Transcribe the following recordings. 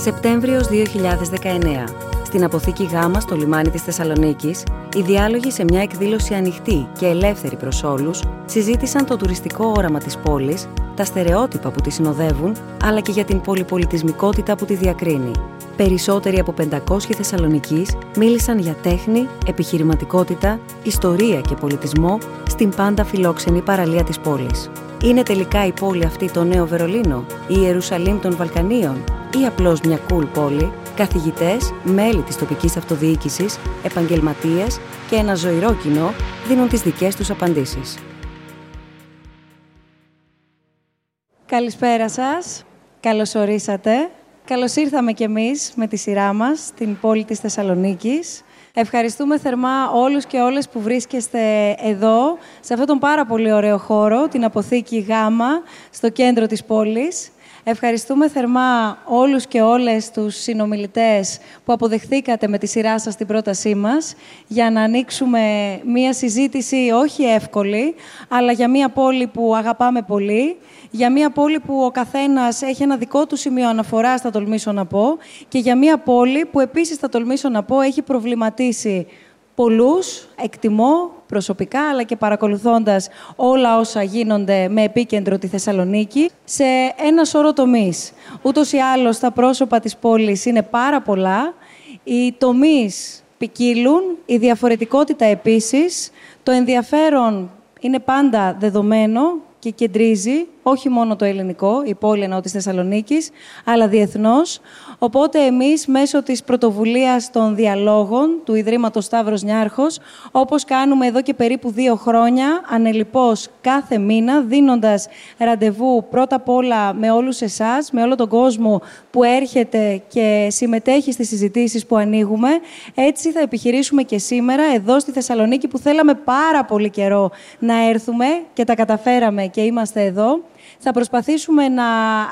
Σεπτέμβριος 2019. Στην αποθήκη Γ στο λιμάνι της Θεσσαλονίκης, οι διάλογοι σε μια εκδήλωση ανοιχτή και ελεύθερη προς όλους συζήτησαν το τουριστικό όραμα της πόλης, τα στερεότυπα που τη συνοδεύουν, αλλά και για την πολυπολιτισμικότητα που τη διακρίνει. Περισσότεροι από 500 Θεσσαλονικείς μίλησαν για τέχνη, επιχειρηματικότητα, ιστορία και πολιτισμό στην πάντα φιλόξενη παραλία της πόλης. Είναι τελικά η πόλη αυτή το νέο Βερολίνο, η Ιερουσαλήμ των Βαλκανίων; Ή απλώς μια cool πόλη, καθηγητές, μέλη της τοπικής αυτοδιοίκησης, επαγγελματίες και ένα ζωηρό κοινό δίνουν τις δικές τους απαντήσεις. Καλησπέρα σας. Καλώς ορίσατε. Καλώς ήρθαμε κι εμείς με τη σειρά μας στην πόλη της Θεσσαλονίκης. Ευχαριστούμε θερμά όλους και όλες που βρίσκεστε εδώ, σε αυτόν τον πάρα πολύ ωραίο χώρο, την Αποθήκη Γάμα, στο κέντρο της πόλης. Ευχαριστούμε θερμά όλους και όλες τους συνομιλητές που αποδεχθήκατε με τη σειρά σας την πρότασή μας για να ανοίξουμε μία συζήτηση όχι εύκολη, αλλά για μία πόλη που αγαπάμε πολύ, για μία πόλη που ο καθένας έχει ένα δικό του σημείο αναφοράς, θα τολμήσω να πω, και για μία πόλη που επίσης, θα τολμήσω να πω, έχει προβληματίσει πολλούς, εκτιμώ προσωπικά, αλλά και παρακολουθώντας όλα όσα γίνονται με επίκεντρο τη Θεσσαλονίκη, σε ένα σώρο τομείς. Ούτως ή άλλως, τα πρόσωπα της πόλης είναι πάρα πολλά. Οι τομείς ποικίλουν, η διαφορετικότητα επίσης. Το ενδιαφέρον είναι πάντα δεδομένο και κεντρίζει όχι μόνο το ελληνικό, η πόλη εννοώ της Θεσσαλονίκης, αλλά διεθνώς. Οπότε εμείς μέσω της πρωτοβουλίας των διαλόγων του Ιδρύματος Σταύρος Νιάρχος, όπως κάνουμε εδώ και περίπου δύο χρόνια, ανελιπώς κάθε μήνα, δίνοντας ραντεβού πρώτα απ' όλα με όλους εσάς, με όλο τον κόσμο που έρχεται και συμμετέχει στις συζητήσεις που ανοίγουμε. Έτσι θα επιχειρήσουμε και σήμερα εδώ στη Θεσσαλονίκη που θέλαμε πάρα πολύ καιρό να έρθουμε και τα καταφέραμε και είμαστε εδώ. Θα προσπαθήσουμε να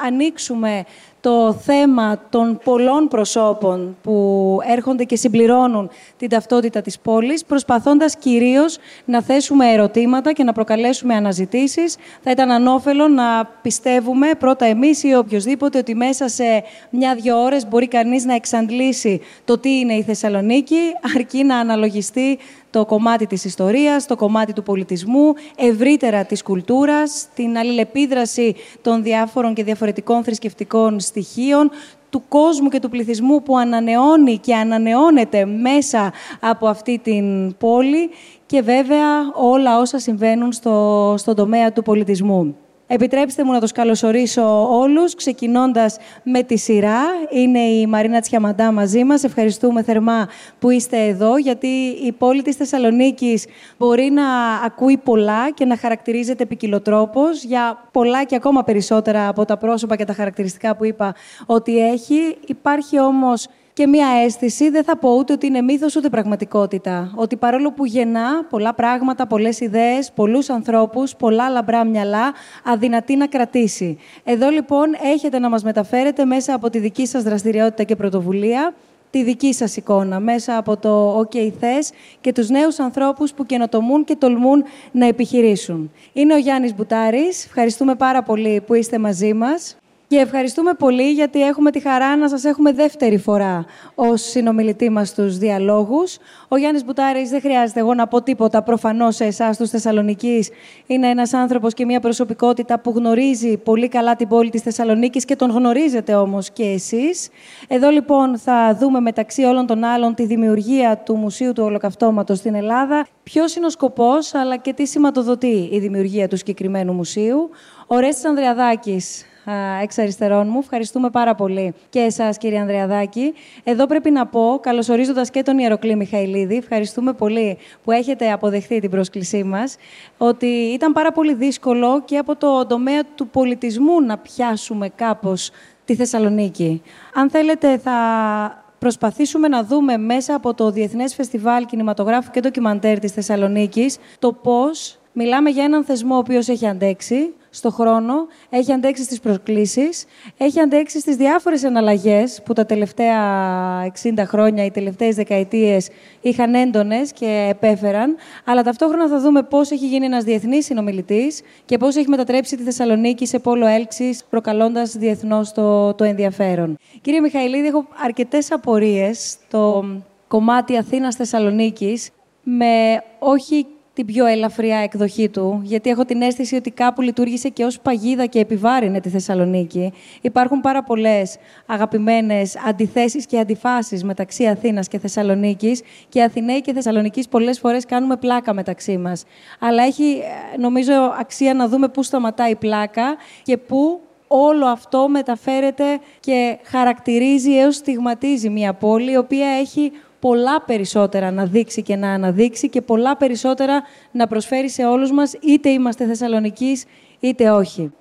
ανοίξουμε το θέμα των πολλών προσώπων που έρχονται και συμπληρώνουν την ταυτότητα της πόλης, προσπαθώντας κυρίως να θέσουμε ερωτήματα και να προκαλέσουμε αναζητήσεις. Θα ήταν ανώφελο να πιστεύουμε πρώτα εμείς ή οποιοδήποτε ότι μέσα σε μια-δυο ώρες μπορεί κανείς να εξαντλήσει το τι είναι η Θεσσαλονίκη, αρκεί να αναλογιστεί το κομμάτι της ιστορίας, το κομμάτι του πολιτισμού, ευρύτερα της κουλτούρας, την αλληλεπίδραση των διάφορων και διαφορετικών θρησκευτικών στοιχείων, του κόσμου και του πληθυσμού που ανανεώνει και ανανεώνεται μέσα από αυτή την πόλη και βέβαια όλα όσα συμβαίνουν στο, στον τομέα του πολιτισμού. Επιτρέψτε μου να τους καλωσορίσω όλους, ξεκινώντας με τη σειρά. Είναι η Μαρίνα Τσιαμαντά μαζί μας. Ευχαριστούμε θερμά που είστε εδώ, γιατί η πόλη της Θεσσαλονίκης μπορεί να ακούει πολλά και να χαρακτηρίζεται ποικιλοτρόπως για πολλά και ακόμα περισσότερα από τα πρόσωπα και τα χαρακτηριστικά που είπα ότι έχει. Υπάρχει όμως και μία αίσθηση, δεν θα πω ούτε ότι είναι μύθος ούτε πραγματικότητα. Ότι παρόλο που γεννά πολλά πράγματα, πολλές ιδέες, πολλούς ανθρώπους, πολλά λαμπρά μυαλά, αδυνατή να κρατήσει. Εδώ λοιπόν έχετε να μας μεταφέρετε μέσα από τη δική σας δραστηριότητα και πρωτοβουλία τη δική σας εικόνα μέσα από το OK θες και τους νέους ανθρώπους που καινοτομούν και τολμούν να επιχειρήσουν. Είναι ο Γιάννης Μπουτάρης. Ευχαριστούμε πάρα πολύ που είστε μαζί μας. Και ευχαριστούμε πολύ γιατί έχουμε τη χαρά να σας έχουμε δεύτερη φορά ως συνομιλητή μας στους διαλόγους. Ο Γιάννης Μπουτάρης δεν χρειάζεται εγώ να πω τίποτα προφανώς σε εσάς τους Θεσσαλονικείς. Είναι ένας άνθρωπος και μια προσωπικότητα που γνωρίζει πολύ καλά την πόλη της Θεσσαλονίκης και τον γνωρίζετε όμως και εσείς. Εδώ λοιπόν θα δούμε μεταξύ όλων των άλλων τη δημιουργία του Μουσείου του Ολοκαυτώματος στην Ελλάδα. Ποιος είναι ο σκοπός αλλά και τι σηματοδοτεί η δημιουργία του συγκεκριμένου μουσείου. Ο Ρέστης Ανδριαδάκης, εξ αριστερών μου. Ευχαριστούμε πάρα πολύ και εσάς, κύριε Ανδρεαδάκη. Εδώ πρέπει να πω, καλωσορίζοντας και τον Ιεροκλή Μιχαηλίδη, ευχαριστούμε πολύ που έχετε αποδεχθεί την πρόσκλησή μας, ότι ήταν πάρα πολύ δύσκολο και από το τομέα του πολιτισμού να πιάσουμε κάπως τη Θεσσαλονίκη. Αν θέλετε, θα προσπαθήσουμε να δούμε μέσα από το Διεθνές Φεστιβάλ Κινηματογράφου και Ντοκιμαντέρ της Θεσσαλονίκης το πώς μιλάμε για έναν θεσμό ο οποίος έχει αντέξει, στο χρόνο, έχει αντέξει στις προσκλήσεις, έχει αντέξει στις διάφορες εναλλαγές που τα τελευταία 60 χρόνια, οι τελευταίες δεκαετίες είχαν έντονες και επέφεραν, αλλά ταυτόχρονα θα δούμε πώς έχει γίνει ένας διεθνής συνομιλητής και πώς έχει μετατρέψει τη Θεσσαλονίκη σε πόλο έλξης, προκαλώντας διεθνώς το, το ενδιαφέρον. Κύριε Μιχαηλίδη, έχω αρκετές απορίες στο κομμάτι Αθήνας-Θεσσαλονίκης με όχι την πιο ελαφριά εκδοχή του, γιατί έχω την αίσθηση ότι κάπου λειτουργήσε και ως παγίδα και επιβάρυνε τη Θεσσαλονίκη. Υπάρχουν πάρα πολλές αγαπημένες αντιθέσεις και αντιφάσεις μεταξύ Αθήνας και Θεσσαλονίκης και Αθηναίοι και Θεσσαλονίκης πολλές φορές κάνουμε πλάκα μεταξύ μας. Αλλά έχει, ε, νομίζω, αξία να δούμε πού σταματάει η πλάκα και πού όλο αυτό μεταφέρεται και χαρακτηρίζει έως στιγματίζει μια πόλη, η οποία έχει πολλά περισσότερα να δείξει και να αναδείξει και πολλά περισσότερα να προσφέρει σε όλους μας, είτε είμαστε Θεσσαλονικείς, είτε όχι.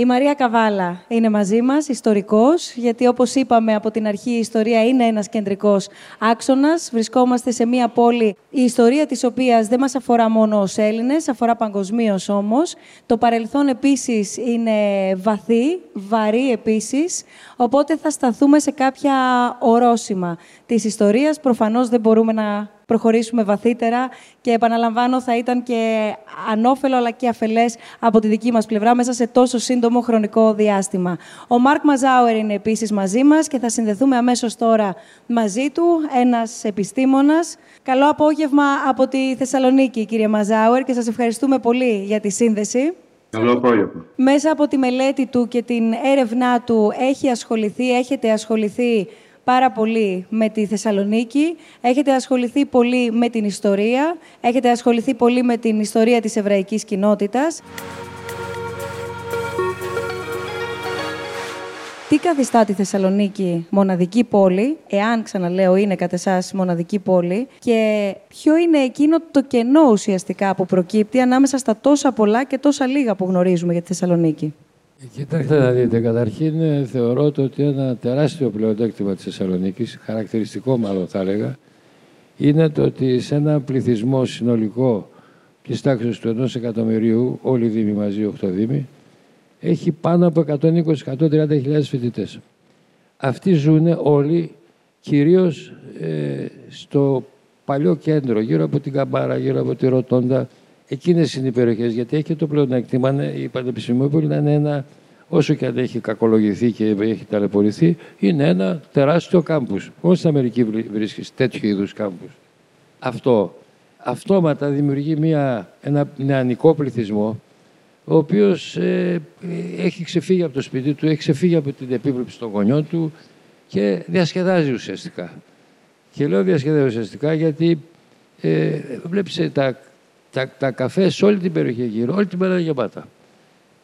Η Μαρία Καβάλα είναι μαζί μας, ιστορικός, γιατί όπως είπαμε από την αρχή η ιστορία είναι ένας κεντρικός άξονας. Βρισκόμαστε σε μια πόλη, η ιστορία της οποίας δεν μας αφορά μόνο ως Έλληνες, αφορά παγκοσμίως όμως. Το παρελθόν επίσης είναι βαθύ, βαρύ επίσης, οπότε θα σταθούμε σε κάποια ορόσημα της ιστορίας. Προφανώς δεν μπορούμε να προχωρήσουμε βαθύτερα και επαναλαμβάνω θα ήταν και ανώφελο αλλά και αφελές από τη δική μας πλευρά μέσα σε τόσο σύντομο χρονικό διάστημα. Ο Μάρκ Μαζάουερ είναι επίσης μαζί μας και θα συνδεθούμε αμέσως τώρα μαζί του, ένας επιστήμονας. Καλό απόγευμα από τη Θεσσαλονίκη, κύριε Μαζάουερ, και σας ευχαριστούμε πολύ για τη σύνδεση. Καλό απόγευμα. Μέσα από τη μελέτη του και την έρευνά του έχει ασχοληθεί, έχετε ασχοληθεί πάρα πολύ με τη Θεσσαλονίκη, έχετε ασχοληθεί πολύ με την ιστορία, έχετε ασχοληθεί πολύ με την ιστορία της εβραϊκής κοινότητας. Τι καθιστά τη Θεσσαλονίκη μοναδική πόλη, εάν ξαναλέω είναι κατά εσάς μοναδική πόλη, και ποιο είναι εκείνο το κενό ουσιαστικά που προκύπτει ανάμεσα στα τόσα πολλά και τόσα λίγα που γνωρίζουμε για τη Θεσσαλονίκη; Κοιτάξτε να δείτε, καταρχήν ε, θεωρώ το ότι ένα τεράστιο πλεονέκτημα της Θεσσαλονίκης, χαρακτηριστικό μάλλον θα έλεγα, είναι το ότι σε ένα πληθυσμό συνολικό της τάξης του ενός εκατομμυρίου, όλοι οι Δήμοι μαζί, 8 Δήμοι, έχει πάνω από 120-130 φοιτητές. Αυτοί ζουν όλοι κυρίως ε, στο παλιό κέντρο, γύρω από την Καμπάρα, γύρω από τη Ροτόντα, Εκείνες είναι οι περιοχές, γιατί έχει το πλεονέκτημα η Πανεπιστημιούπολη να είναι ένα, όσο και αν έχει κακολογηθεί και έχει ταλαιπωρηθεί, είναι ένα τεράστιο κάμπους. Όσο στην Αμερική βρίσκεις τέτοιου είδους κάμπους; Αυτό αυτόματα δημιουργεί μια, ένα νεανικό πληθυσμό, ο οποίος ε, έχει ξεφύγει από το σπίτι του, έχει ξεφύγει από την επίβλεψη των γονιών του και διασκεδάζει ουσιαστικά. Και λέω διασκεδάζει ουσιαστικά γιατί ε, βλέπεις ε, τα τα, τα καφέ σε όλη την περιοχή γύρω, όλη την μέρα γεμάτα.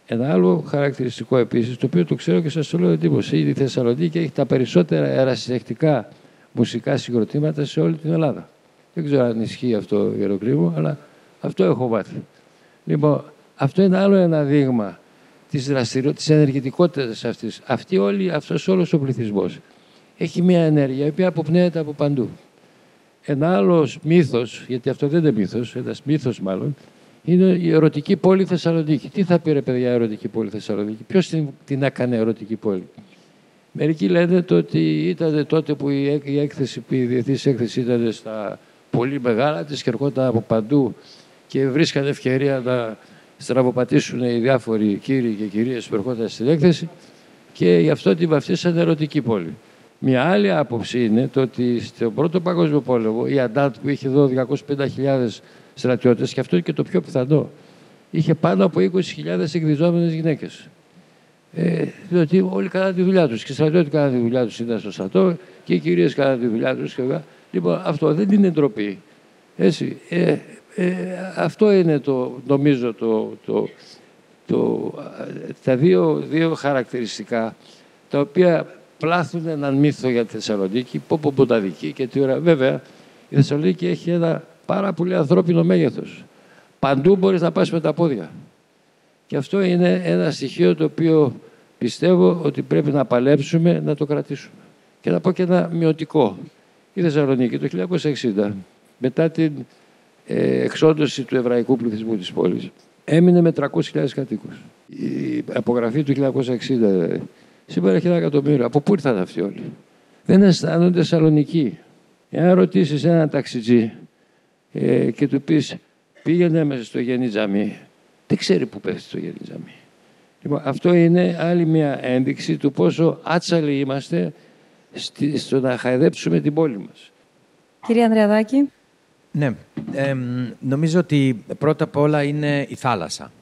Ένα άλλο χαρακτηριστικό επίσης, το οποίο το ξέρω και σας το λέω εντύπωση, η Θεσσαλονίκη έχει τα περισσότερα ερασιτεχνικά μουσικά συγκροτήματα σε όλη την Ελλάδα. Δεν ξέρω αν ισχύει αυτό, Γεροκλήμου, αλλά αυτό έχω μάθει. Λοιπόν, αυτό είναι άλλο ένα δείγμα της δραστηριότητα, της ενεργητικότητας αυτής. Αυτή όλη, αυτός όλος ο πληθυσμός έχει μια ενέργεια η οποία αποπνέεται από παντού. Ένα άλλο μύθος, γιατί αυτό δεν είναι μύθος, ένας μύθος μάλλον, είναι η ερωτική πόλη Θεσσαλονίκη. Τι θα πει ρε παιδιά η ερωτική πόλη Θεσσαλονίκη, ποιος την, την έκανε ερωτική πόλη; Μερικοί λένε το ότι ήταν τότε που η, η έκθεση, η διεθνής έκθεση ήταν στα πολύ μεγάλα της και ερχόταν από παντού και βρίσκαν ευκαιρία να στραβοπατήσουν οι διάφοροι κύριοι και κυρίες που ερχόταν στην έκθεση και γι' αυτό την βαφτίσαν ερωτική πόλη. Μια άλλη άποψη είναι το ότι στον Πρώτο Παγκόσμιο Πόλεμο η Αντάτ που είχε εδώ 250.000 στρατιώτες και αυτό είναι και το πιο πιθανό είχε πάνω από 20.000 εκδιζόμενες γυναίκες. Ε, διότι όλοι κάναν τη δουλειά τους και οι στρατιώτες κάναν τη δουλειά τους ήταν στο στρατό και οι κυρίες κάναν τη δουλειά τους. Και... Λοιπόν, αυτό δεν είναι ντροπή. Έτσι, ε, ε, αυτό είναι το, νομίζω το, το, το, τα δύο, δύο χαρακτηριστικά τα οποία πλάθουν έναν μύθο για τη Θεσσαλονίκη, πω πω ποταδική και τι ώρα. Βέβαια, η Θεσσαλονίκη έχει ένα πάρα πολύ ανθρώπινο μέγεθος. Παντού μπορείς να πας με τα πόδια. Και αυτό είναι ένα στοιχείο το οποίο πιστεύω ότι πρέπει να παλέψουμε να το κρατήσουμε. Και να πω και ένα μειωτικό. Η Θεσσαλονίκη το 1960, μετά την ε, εξόντωση του εβραϊκού πληθυσμού της πόλης, έμεινε με 300.000 κατοίκους. Η απογραφή του 1960 δηλαδή. Σήμερα έχει ένα εκατομμύριο. Από πού ήρθαν αυτοί όλοι; Δεν αισθάνονται Θεσσαλονίκη. Εάν ρωτήσεις έναν ταξιτζή ε, και του πεις πήγαινε μέσα στο Γέννη Τζαμί, δεν ξέρει πού πέφτει το Γέννη Τζαμί. Λοιπόν, αυτό είναι άλλη μια ένδειξη του πόσο άτσαλοι είμαστε στο να χαϊδέψουμε την πόλη μας. Κύριε Ανδρεαδάκη. Ναι, νομίζω ότι πρώτα απ' όλα είναι η θάλασσα.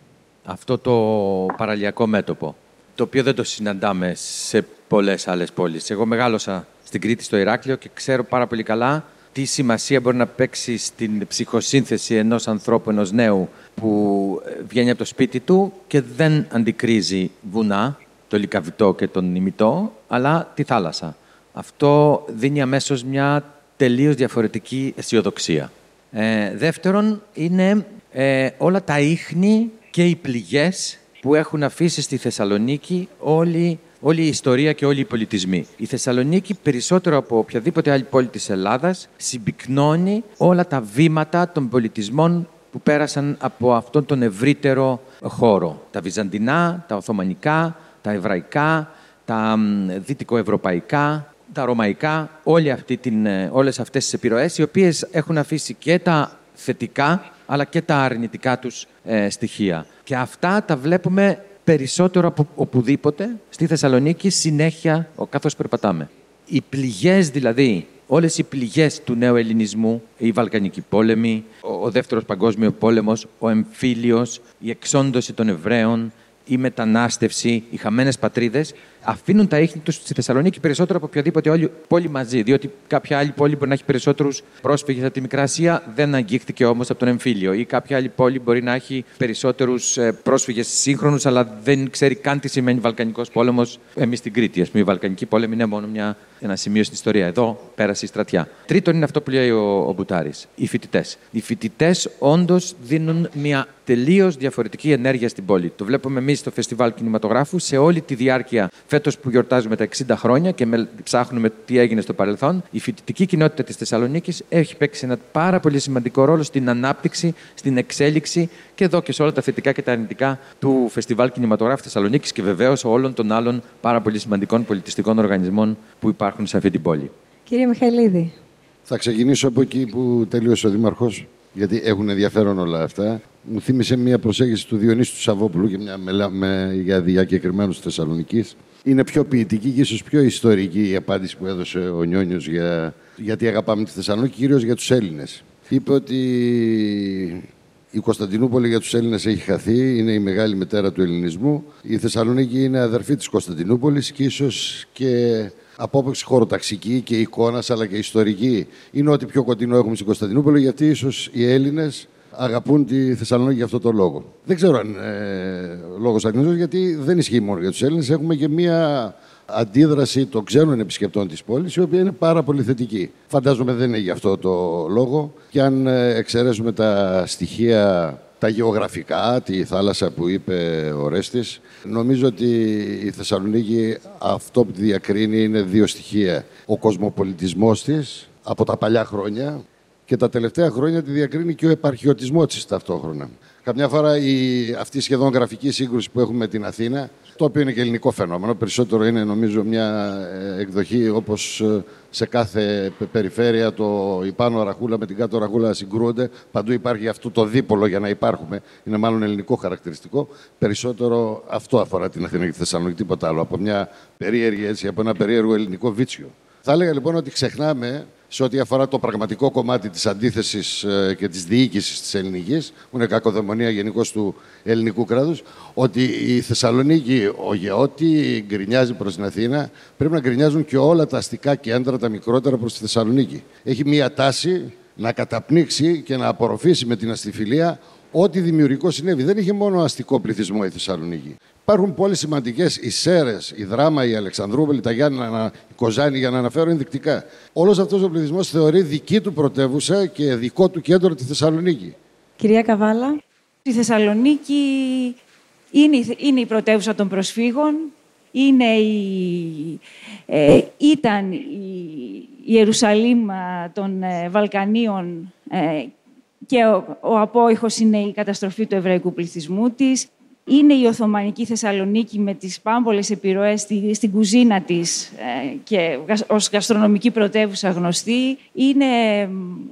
Αυτό το παραλιακό μέτωπο, το οποίο δεν το συναντάμε σε πολλές άλλες πόλεις. Εγώ μεγάλωσα στην Κρήτη, στο Ηράκλειο και ξέρω πάρα πολύ καλά τι σημασία μπορεί να παίξει στην ψυχοσύνθεση ενός ανθρώπου, ενός νέου που ε, βγαίνει από το σπίτι του και δεν αντικρίζει βουνά, το λικαβιτό και τον ημιτό, αλλά τη θάλασσα. Αυτό δίνει αμέσως μια τελείως διαφορετική αισιοδοξία. Ε, δεύτερον, είναι ε, όλα τα ίχνη και οι πληγές που έχουν αφήσει στη Θεσσαλονίκη όλη, όλη η ιστορία και όλοι οι πολιτισμοί. Η Θεσσαλονίκη, περισσότερο από οποιαδήποτε άλλη πόλη της Ελλάδας, συμπυκνώνει όλα τα βήματα των πολιτισμών που πέρασαν από αυτόν τον ευρύτερο χώρο. Τα βυζαντινά, τα οθωμανικά, τα εβραϊκά, τα δυτικοευρωπαϊκά, τα ρωμαϊκά, όλη αυτή την, ε, όλες αυτές τις επιρροές, οι οποίες έχουν αφήσει και τα θετικά, αλλά και τα αρνητικά τους ε, στοιχεία. Και αυτά τα βλέπουμε περισσότερο από οπουδήποτε στη Θεσσαλονίκη συνέχεια καθώς περπατάμε. Οι πληγές δηλαδή, όλες οι πληγές του νέου ελληνισμού, η Βαλκανική πόλεμη, ο, ο Δεύτερος Παγκόσμιος Πόλεμος, ο εμφύλιος, η εξόντωση των Εβραίων, η μετανάστευση, οι χαμένες πατρίδες, αφήνουν τα ίχνη τους στη Θεσσαλονίκη περισσότερο από οποιαδήποτε άλλη πόλη μαζί. Διότι κάποια άλλη πόλη μπορεί να έχει περισσότερους πρόσφυγες από τη Μικρά Ασία, δεν αγγίχθηκε όμως από τον εμφύλιο. Ή κάποια άλλη πόλη μπορεί να έχει περισσότερους ε, πρόσφυγες σύγχρονους, αλλά δεν ξέρει καν τι σημαίνει Βαλκανικός πόλεμος. Εμείς στην Κρήτη, ας πούμε, η Βαλκανική πόλεμη είναι μόνο μια, ένα σημείο στην ιστορία. Εδώ πέρασε η στρατιά. Τρίτον είναι αυτό που λέει ο, ο Μπουτάρης. Οι φοιτητές. Οι φοιτητές όντως δίνουν μια τελείως διαφορετική ενέργεια στην πόλη. Το βλέπουμε εμείς στο φεστιβάλ κινηματογράφου σε όλη τη διάρκεια Φέτος που γιορτάζουμε τα 60 χρόνια και ψάχνουμε τι έγινε στο παρελθόν, η φοιτητική κοινότητα της Θεσσαλονίκης έχει παίξει ένα πάρα πολύ σημαντικό ρόλο στην ανάπτυξη, στην εξέλιξη και εδώ και σε όλα τα θετικά και τα αρνητικά του Φεστιβάλ Κινηματογράφου Θεσσαλονίκης και βεβαίως όλων των άλλων πάρα πολύ σημαντικών πολιτιστικών οργανισμών που υπάρχουν σε αυτή την πόλη. Κύριε Μιχαηλίδη. Θα ξεκινήσω από εκεί που τελείωσε ο Δήμαρχος, γιατί έχουν ενδιαφέρον όλα αυτά μου θύμισε μια προσέγγιση του Διονύσου του Σαββόπουλου και μια με, με, για διακεκριμένους Θεσσαλονίκη. Είναι πιο ποιητική και ίσως πιο ιστορική η απάντηση που έδωσε ο Νιόνιος για γιατί αγαπάμε τη Θεσσαλονίκη, κυρίως για τους Έλληνες. Είπε ότι η Κωνσταντινούπολη για τους Έλληνες έχει χαθεί, είναι η μεγάλη μετέρα του ελληνισμού. Η Θεσσαλονίκη είναι αδερφή της Κωνσταντινούπολης και ίσως και απόψη χωροταξική και εικόνας αλλά και ιστορική είναι ό,τι πιο κοντινό έχουμε στην Κωνσταντινούπολη, γιατί ίσως οι Έλληνες αγαπούν τη Θεσσαλονίκη για αυτό το λόγο. Δεν ξέρω αν ε, λόγος ακριβώ, γιατί δεν ισχύει μόνο για τους Έλληνες. Έχουμε και μία αντίδραση των ξένων επισκεπτών της πόλης, η οποία είναι πάρα πολύ θετική. Φαντάζομαι δεν είναι γι' αυτό το λόγο. Και αν ε, εξαιρέσουμε τα στοιχεία τα γεωγραφικά, τη θάλασσα που είπε ο Ρέστης, νομίζω ότι η Θεσσαλονίκη αυτό που τη διακρίνει είναι δύο στοιχεία. Ο κοσμοπολιτισμός της από τα παλιά χρόνια και τα τελευταία χρόνια τη διακρίνει και ο επαρχιωτισμός της ταυτόχρονα. Καμιά φορά η, αυτή η σχεδόν γραφική σύγκρουση που έχουμε με την Αθήνα, το οποίο είναι και ελληνικό φαινόμενο, περισσότερο είναι νομίζω μια ε, εκδοχή όπως ε, σε κάθε περιφέρεια το η πάνω ραχούλα με την κάτω ραχούλα συγκρούονται. Παντού υπάρχει αυτό το δίπολο για να υπάρχουμε. Είναι μάλλον ελληνικό χαρακτηριστικό. Περισσότερο αυτό αφορά την Αθήνα και τη Θεσσαλονίκη, τίποτα άλλο. Από μια περίεργη έτσι, από ένα περίεργο ελληνικό βίτσιο. Θα έλεγα λοιπόν ότι ξεχνάμε σε ό,τι αφορά το πραγματικό κομμάτι της αντίθεσης ε, και της διοίκησης της ελληνικής, που είναι κακοδαιμονία γενικώς του ελληνικού κράτους, ότι η Θεσσαλονίκη, ο Γεώτη γκρινιάζει προς την Αθήνα, πρέπει να γκρινιάζουν και όλα τα αστικά κέντρα, τα μικρότερα προς τη Θεσσαλονίκη. Έχει μία τάση να καταπνίξει και να απορροφήσει με την αστιφιλία ό,τι δημιουργικό συνέβη. Δεν είχε μόνο αστικό πληθυσμό η Θεσσαλονίκη. Υπάρχουν πολύ σημαντικές οι Σέρες, η Δράμα, η Αλεξανδρούπολη, τα Γιάννα, η Κοζάνη, για να αναφέρω ενδεικτικά. Όλος αυτός ο πληθυσμός θεωρεί δική του πρωτεύουσα και δικό του κέντρο τη Θεσσαλονίκη. Κυρία Καβάλα. Η Θεσσαλονίκη είναι, είναι η πρωτεύουσα των προσφύγων, είναι η, ε, ήταν η, Ιερουσαλήμ των ε, Βαλκανίων ε, και ο, ο απόϊχος είναι η καταστροφή του εβραϊκού πληθυσμού της είναι η Οθωμανική Θεσσαλονίκη με τις πάμπολες επιρροές στη, στην κουζίνα της ε, και ως γαστρονομική πρωτεύουσα γνωστή. Είναι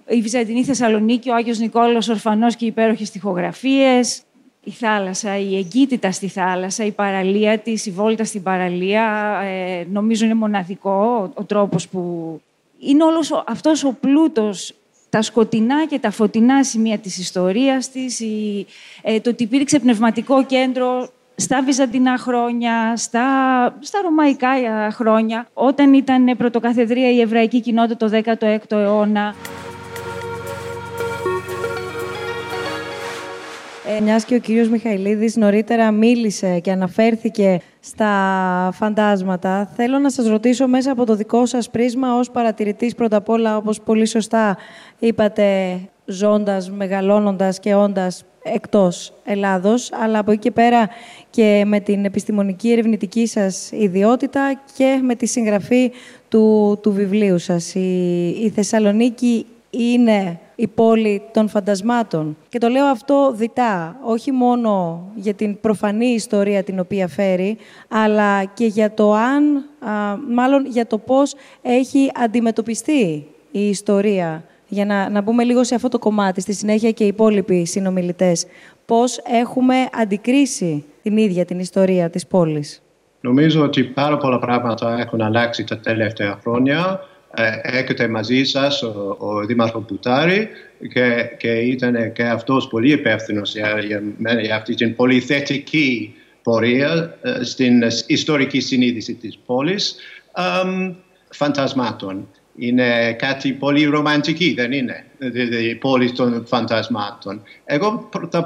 η Βυζαντινή Θεσσαλονίκη, ο Άγιος Νικόλαος Ορφανός και οι υπέροχες στιχογραφίες. Η θάλασσα, η εγκύτητα στη θάλασσα, η παραλία της, η βόλτα στην παραλία. Ε, νομίζω είναι μοναδικό ο, ο τρόπος που... Είναι όλος αυτός ο πλούτος τα σκοτεινά και τα φωτεινά σημεία της ιστορίας της, η, ε, το ότι υπήρξε πνευματικό κέντρο στα βυζαντινά χρόνια, στα, στα ρωμαϊκά χρόνια, όταν ήταν πρωτοκαθεδρία η εβραϊκή κοινότητα το 16ο αιώνα. Ε, μιας και ο κύριος Μιχαηλίδης νωρίτερα μίλησε και αναφέρθηκε στα φαντάσματα, θέλω να σας ρωτήσω μέσα από το δικό σας πρίσμα ως παρατηρητής πρώτα απ' όλα, όπως πολύ σωστά είπατε, ζώντας, μεγαλώνοντας και όντας εκτός Ελλάδος, αλλά από εκεί και πέρα και με την επιστημονική ερευνητική σας ιδιότητα και με τη συγγραφή του, του βιβλίου σας. Η, η Θεσσαλονίκη είναι η πόλη των φαντασμάτων. Και το λέω αυτό διτά, όχι μόνο για την προφανή ιστορία την οποία φέρει, αλλά και για το αν, μάλλον για το πώς έχει αντιμετωπιστεί η ιστορία. Για να, να μπούμε λίγο σε αυτό το κομμάτι, στη συνέχεια και οι υπόλοιποι συνομιλητές. Πώς έχουμε αντικρίσει την ίδια την ιστορία της πόλης. Νομίζω ότι πάρα πολλά πράγματα έχουν αλλάξει τα τελευταία χρόνια έρχεται μαζί σας ο, ο Δήμαρχος Μπουτάρη και, και ήταν και αυτός πολύ υπεύθυνος για, για, για αυτή την πολύ θετική πορεία στην ιστορική συνείδηση της πόλης φαντασμάτων. Είναι κάτι πολύ ρομαντική, δεν είναι, η πόλη των φαντασμάτων. Εγώ θα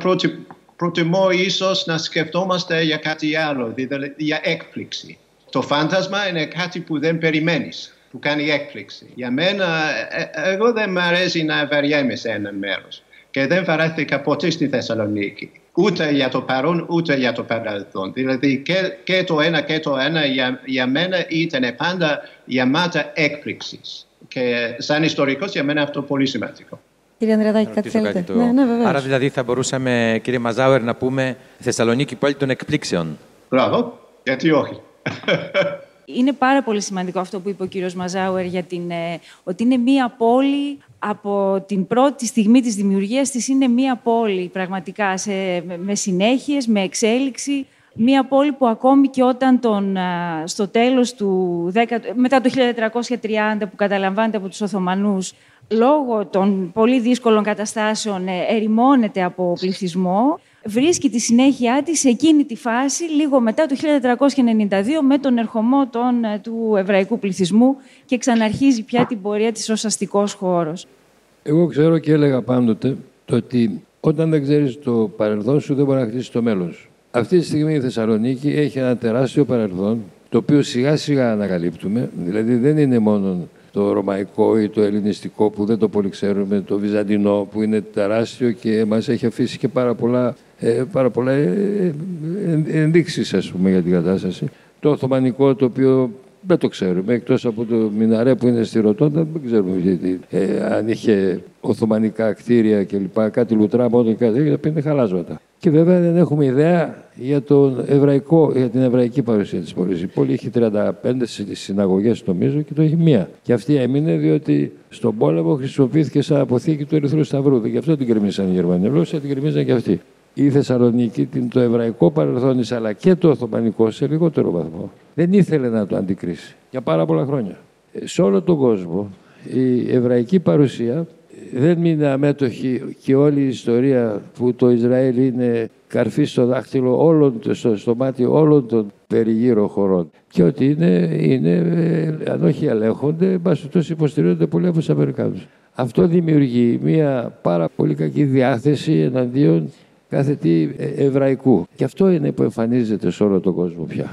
προτιμώ ίσως να σκεφτόμαστε για κάτι άλλο, δηλαδή για έκπληξη. Το φάντασμα είναι κάτι που δεν περιμένεις που κάνει έκπληξη. Για μένα, ε, ε, εγώ δεν μου αρέσει να βαριέμαι σε ένα μέρος. Και δεν βαρέθηκα ποτέ στη Θεσσαλονίκη. Ούτε για το παρόν, ούτε για το παρελθόν. Δηλαδή και, και το ένα και το ένα για, για μένα ήταν πάντα γεμάτα έκπληξης. Και σαν ιστορικός για μένα αυτό πολύ σημαντικό. Κύριε Ανδρεαδάκη, κάτι θέλετε; Το... Ναι, ναι, Άρα δηλαδή θα μπορούσαμε, κύριε Μαζάουερ, να πούμε Θεσσαλονίκη πόλη των εκπλήξεων. Μπράβο, γιατί όχι. Είναι πάρα πολύ σημαντικό αυτό που είπε ο κύριος Μαζάουερ για την, ε, ότι είναι μία πόλη από την πρώτη στιγμή της δημιουργίας της είναι μία πόλη πραγματικά σε, με συνέχειες, με εξέλιξη. Μία πόλη που ακόμη και όταν τον, στο τέλος του 10, μετά το 1430 που καταλαμβάνεται από τους Οθωμανούς λόγω των πολύ δύσκολων καταστάσεων ε, ερημώνεται από πληθυσμό βρίσκει τη συνέχειά της σε εκείνη τη φάση, λίγο μετά το 1392, με τον ερχομό των, ε, του εβραϊκού πληθυσμού και ξαναρχίζει πια την πορεία της ως αστικός χώρος. Εγώ ξέρω και έλεγα πάντοτε το ότι όταν δεν ξέρεις το παρελθόν σου δεν μπορεί να χτίσει το μέλλον σου. Αυτή τη στιγμή η Θεσσαλονίκη έχει ένα τεράστιο παρελθόν, το οποίο σιγά σιγά ανακαλύπτουμε. Δηλαδή δεν είναι μόνο το ρωμαϊκό ή το ελληνιστικό που δεν το πολύ ξέρουμε, το βυζαντινό που είναι τεράστιο και μας έχει αφήσει και πάρα πολλά ε, πάρα πολλά ε, ε, ενδείξεις ας πούμε για την κατάσταση. Το Οθωμανικό το οποίο δεν το ξέρουμε, εκτός από το Μιναρέ που είναι στη Ρωτώντα, δεν ξέρουμε γιατί, ε, αν είχε Οθωμανικά κτίρια κλπ. Κάτι λουτρά μόνο και κάτι τέτοια, είναι χαλάσματα. Και βέβαια δεν έχουμε ιδέα για, τον εβραϊκό, για την εβραϊκή παρουσία της πόλης. Η πόλη έχει 35 συναγωγές νομίζω και το έχει μία. Και αυτή έμεινε διότι στον πόλεμο χρησιμοποιήθηκε σαν αποθήκη του Ερυθρού Σταυρού. Γι' αυτό την κρεμίσαν οι Γερμανοί. Ενώ την κρεμίσαν και αυτοί η Θεσσαλονίκη το εβραϊκό παρελθόν αλλά και το Οθωμανικό σε λιγότερο βαθμό. Δεν ήθελε να το αντικρίσει για πάρα πολλά χρόνια. Ε, σε όλο τον κόσμο η εβραϊκή παρουσία δεν μείνει αμέτωχη και όλη η ιστορία που το Ισραήλ είναι καρφί στο δάχτυλο όλων, στο, στο μάτι όλων των περιγύρω χωρών. Και ότι είναι, είναι ε, αν όχι ελέγχονται, εν υποστηρίζονται πολύ από τους Αμερικάνους. Αυτό δημιουργεί μια πάρα πολύ κακή διάθεση εναντίον κάθε τι ε, εβραϊκού. Και αυτό είναι που εμφανίζεται σε όλο τον κόσμο πια.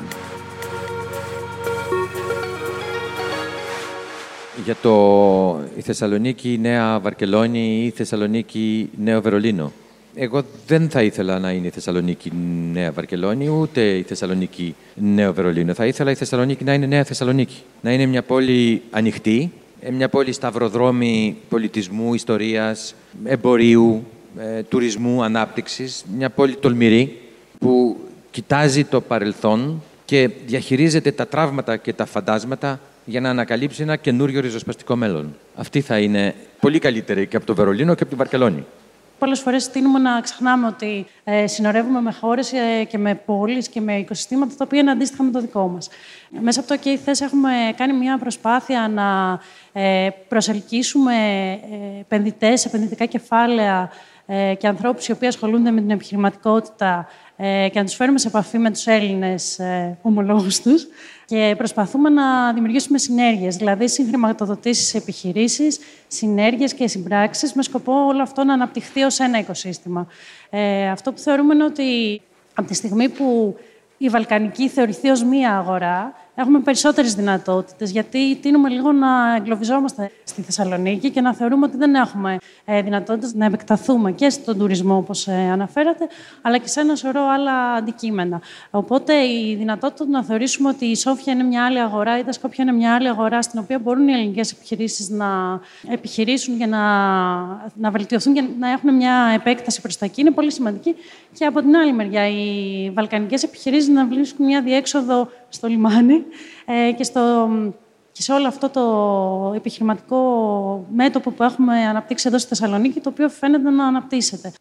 Για το η Θεσσαλονίκη Νέα Βαρκελόνη ή η Θεσσαλονίκη Νέο Βερολίνο. Εγώ δεν θα ήθελα να είναι η Θεσσαλονίκη Νέα Βαρκελόνη, ούτε η Θεσσαλονίκη Νέο Βερολίνο. Θα ήθελα η Θεσσαλονίκη να είναι Νέα Θεσσαλονίκη. Να είναι μια πόλη ανοιχτή, μια πόλη σταυροδρόμη πολιτισμού, ιστορίας, εμπορίου, ε, τουρισμού, ανάπτυξης, μια πόλη τολμηρή, που κοιτάζει το παρελθόν και διαχειρίζεται τα τραύματα και τα φαντάσματα για να ανακαλύψει ένα καινούριο ριζοσπαστικό μέλλον. Αυτή θα είναι πολύ καλύτερη και από το Βερολίνο και από την Βαρκελόνη. Πολλές φορές τείνουμε να ξεχνάμε ότι ε, συνορεύουμε με χώρες ε, και με πόλεις και με οικοσυστήματα τα οποία είναι αντίστοιχα με το δικό μας. Μέσα από το OK Θες έχουμε κάνει μια προσπάθεια να ε, προσελκύσουμε ε, επενδυτές, επενδυτικά κεφάλαια ε, και ανθρώπους οι οποίοι ασχολούνται με την επιχειρηματικότητα ε, και να τους φέρουμε σε επαφή με τους Έλληνες ε, ομολόγους τους και προσπαθούμε να δημιουργήσουμε συνέργειες, δηλαδή συγχρηματοδοτήσεις σε επιχειρήσεις, συνέργειες και συμπράξεις με σκοπό όλο αυτό να αναπτυχθεί ως ένα οικοσύστημα. Ε, αυτό που θεωρούμε είναι ότι από τη στιγμή που η Βαλκανική θεωρηθεί ως μία αγορά, έχουμε περισσότερες δυνατότητες. Γιατί τίνουμε λίγο να εγκλωβιζόμαστε στη Θεσσαλονίκη και να θεωρούμε ότι δεν έχουμε ε, δυνατότητες να επεκταθούμε και στον τουρισμό, όπως ε, αναφέρατε, αλλά και σε ένα σωρό άλλα αντικείμενα. Οπότε η δυνατότητα να θεωρήσουμε ότι η Σόφια είναι μια άλλη αγορά ή η Σκόπια είναι μια άλλη αγορά στην οποία μπορούν οι ελληνικές επιχειρήσεις να επιχειρήσουν και να, να βελτιωθούν και να έχουν μια επέκταση προς τα εκεί είναι πολύ σημαντική. Και από την άλλη μεριά, οι βαλκανικές επιχειρήσεις να βρίσκουν μια διέξοδο στο λιμάνι ε, και, στο, και σε όλο αυτό το επιχειρηματικό μέτωπο που έχουμε αναπτύξει εδώ στη Θεσσαλονίκη, το οποίο φαίνεται να αναπτύσσεται.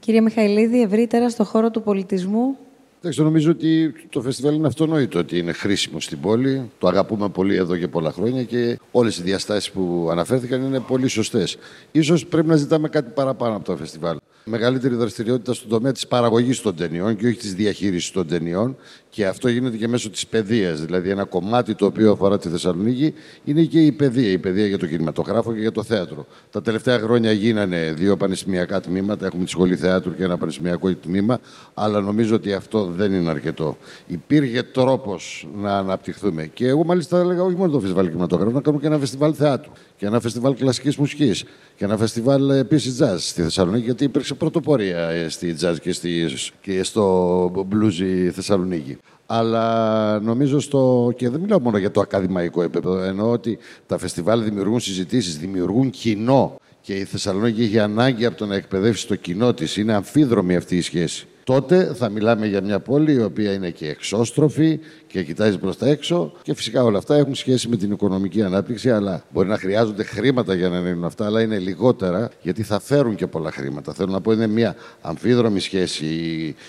Κύριε Μιχαηλίδη, ευρύτερα στο χώρο του πολιτισμού, Εντάξει, νομίζω ότι το φεστιβάλ είναι αυτονόητο ότι είναι χρήσιμο στην πόλη. Το αγαπούμε πολύ εδώ και πολλά χρόνια και όλες οι διαστάσεις που αναφέρθηκαν είναι πολύ σωστές. σω πρέπει να ζητάμε κάτι παραπάνω από το φεστιβάλ μεγαλύτερη δραστηριότητα στον τομέα της παραγωγής των ταινιών και όχι της διαχείρισης των ταινιών. Και αυτό γίνεται και μέσω της παιδείας. Δηλαδή, ένα κομμάτι το οποίο αφορά τη Θεσσαλονίκη είναι και η παιδεία. Η παιδεία για το κινηματογράφο και για το θέατρο. Τα τελευταία χρόνια γίνανε δύο πανεπιστημιακά τμήματα. Έχουμε τη Σχολή Θεάτρου και ένα πανεπιστημιακό τμήμα. Αλλά νομίζω ότι αυτό δεν είναι αρκετό. Υπήρχε τρόπος να αναπτυχθούμε. Και εγώ, μάλιστα, έλεγα όχι μόνο το φεστιβάλ κινηματογράφου, να κάνουμε και ένα φεστιβάλ θεάτρου και ένα φεστιβάλ κλασικής μουσικής και ένα φεστιβάλ επίσης jazz στη Θεσσαλονίκη, γιατί υπήρξε πρωτοπορία ε, στη jazz και, στη, και στο μπλούζι Θεσσαλονίκη. Αλλά νομίζω στο. και δεν μιλάω μόνο για το ακαδημαϊκό επίπεδο. Εννοώ ότι τα φεστιβάλ δημιουργούν συζητήσεις, δημιουργούν κοινό. Και η Θεσσαλονίκη έχει ανάγκη από το να εκπαιδεύσει το κοινό της. Είναι αμφίδρομη αυτή η σχέση τότε θα μιλάμε για μια πόλη η οποία είναι και εξώστροφη και κοιτάζει προς τα έξω. Και φυσικά όλα αυτά έχουν σχέση με την οικονομική ανάπτυξη, αλλά μπορεί να χρειάζονται χρήματα για να είναι αυτά, αλλά είναι λιγότερα γιατί θα φέρουν και πολλά χρήματα. Θέλω να πω είναι μια αμφίδρομη σχέση